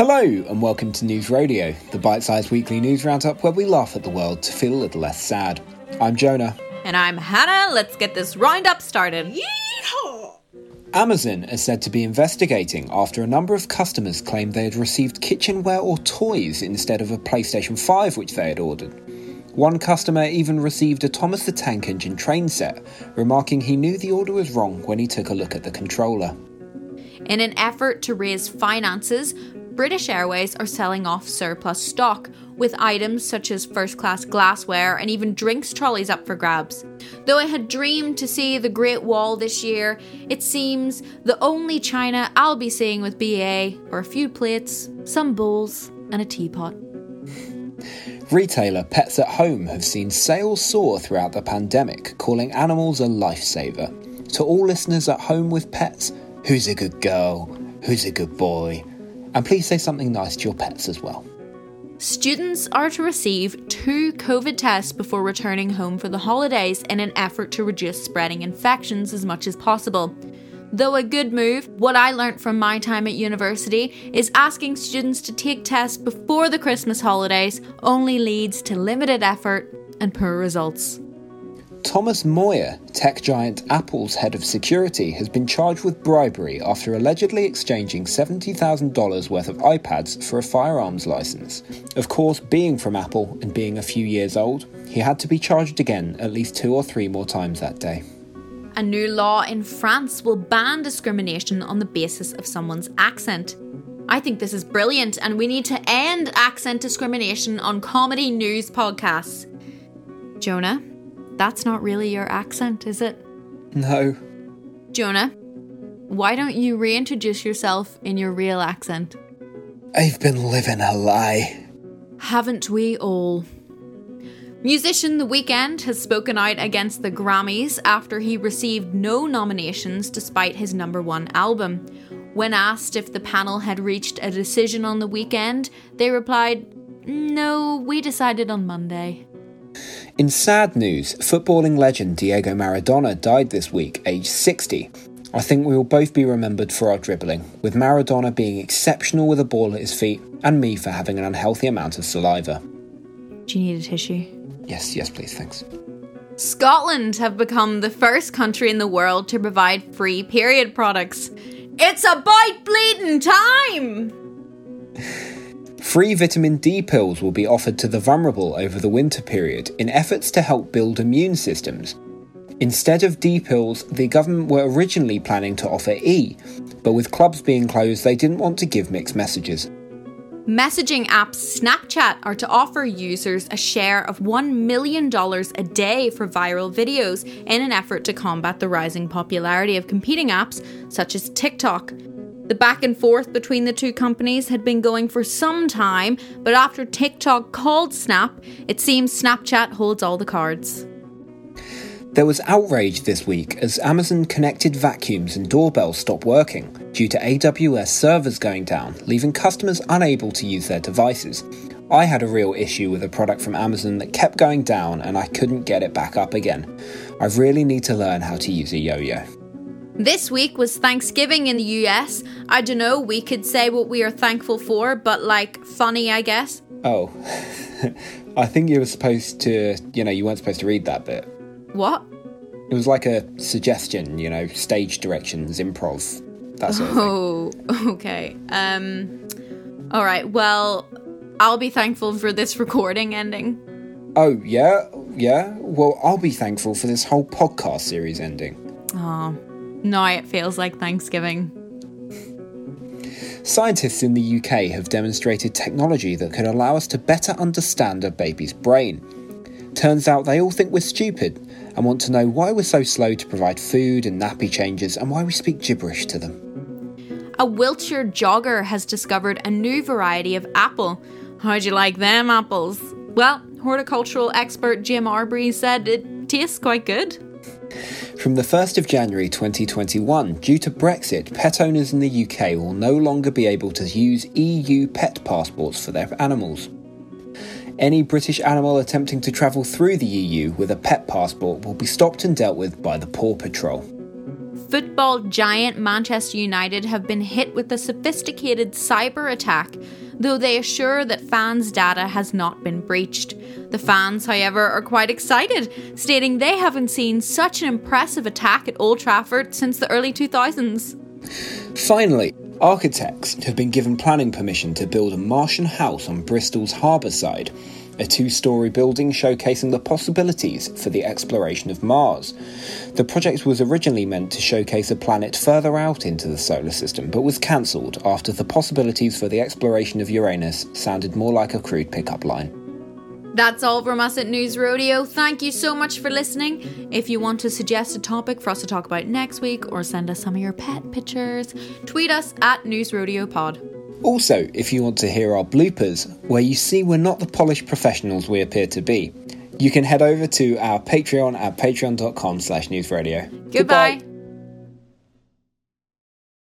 Hello, and welcome to News Rodeo, the bite sized weekly news roundup where we laugh at the world to feel a little less sad. I'm Jonah. And I'm Hannah. Let's get this roundup started. Yeehaw! Amazon is said to be investigating after a number of customers claimed they had received kitchenware or toys instead of a PlayStation 5 which they had ordered. One customer even received a Thomas the Tank Engine train set, remarking he knew the order was wrong when he took a look at the controller. In an effort to raise finances, British Airways are selling off surplus stock, with items such as first class glassware and even drinks trolleys up for grabs. Though I had dreamed to see the Great Wall this year, it seems the only china I'll be seeing with BA are a few plates, some bowls, and a teapot. Retailer Pets at Home have seen sales soar throughout the pandemic, calling animals a lifesaver. To all listeners at home with pets, who's a good girl? Who's a good boy? And please say something nice to your pets as well. Students are to receive two COVID tests before returning home for the holidays in an effort to reduce spreading infections as much as possible. Though a good move, what I learned from my time at university is asking students to take tests before the Christmas holidays only leads to limited effort and poor results. Thomas Moyer, tech giant Apple's head of security, has been charged with bribery after allegedly exchanging $70,000 worth of iPads for a firearms license. Of course, being from Apple and being a few years old, he had to be charged again at least two or three more times that day. A new law in France will ban discrimination on the basis of someone's accent. I think this is brilliant, and we need to end accent discrimination on comedy news podcasts. Jonah, that's not really your accent, is it? No. Jonah, why don't you reintroduce yourself in your real accent? I've been living a lie. Haven't we all? Musician The Weeknd has spoken out against the Grammys after he received no nominations despite his number one album. When asked if the panel had reached a decision on The Weeknd, they replied, No, we decided on Monday. In sad news, footballing legend Diego Maradona died this week, aged 60. I think we will both be remembered for our dribbling, with Maradona being exceptional with a ball at his feet, and me for having an unhealthy amount of saliva. Do you need a tissue? Yes, yes, please, thanks. Scotland have become the first country in the world to provide free period products. It's about bleeding time! Free vitamin D pills will be offered to the vulnerable over the winter period in efforts to help build immune systems. Instead of D pills, the government were originally planning to offer E, but with clubs being closed, they didn't want to give mixed messages. Messaging apps Snapchat are to offer users a share of $1 million a day for viral videos in an effort to combat the rising popularity of competing apps such as TikTok. The back and forth between the two companies had been going for some time, but after TikTok called Snap, it seems Snapchat holds all the cards. There was outrage this week as Amazon connected vacuums and doorbells stopped working due to AWS servers going down, leaving customers unable to use their devices. I had a real issue with a product from Amazon that kept going down and I couldn't get it back up again. I really need to learn how to use a yo yo. This week was Thanksgiving in the US. I don't know, we could say what we are thankful for, but like funny, I guess. Oh, I think you were supposed to, you know, you weren't supposed to read that bit. What? It was like a suggestion, you know, stage directions, improv, that sort of thing. Oh, okay. Um all right. Well, I'll be thankful for this recording ending. Oh, yeah? Yeah? Well, I'll be thankful for this whole podcast series ending. Oh, now it feels like Thanksgiving. Scientists in the UK have demonstrated technology that could allow us to better understand a baby's brain. Turns out they all think we're stupid and want to know why we're so slow to provide food and nappy changes and why we speak gibberish to them. A Wiltshire jogger has discovered a new variety of apple. How'd you like them apples? Well, horticultural expert Jim Arbury said it tastes quite good. From the 1st of January 2021, due to Brexit, pet owners in the UK will no longer be able to use EU pet passports for their animals. Any British animal attempting to travel through the EU with a pet passport will be stopped and dealt with by the Paw Patrol. football giant Manchester United have been hit with a sophisticated cyber attack, though they assure that fans' data has not been breached. The fans, however, are quite excited, stating they haven't seen such an impressive attack at Old Trafford since the early 2000s. Finally, architects have been given planning permission to build a Martian house on Bristol's harbour side, a two story building showcasing the possibilities for the exploration of Mars. The project was originally meant to showcase a planet further out into the solar system, but was cancelled after the possibilities for the exploration of Uranus sounded more like a crude pickup line. That's all from us at News Rodeo. Thank you so much for listening. If you want to suggest a topic for us to talk about next week or send us some of your pet pictures, tweet us at News Rodeo Pod. Also, if you want to hear our bloopers, where you see we're not the polished professionals we appear to be, you can head over to our Patreon at patreon.com slash newsrodeo. Goodbye. Goodbye.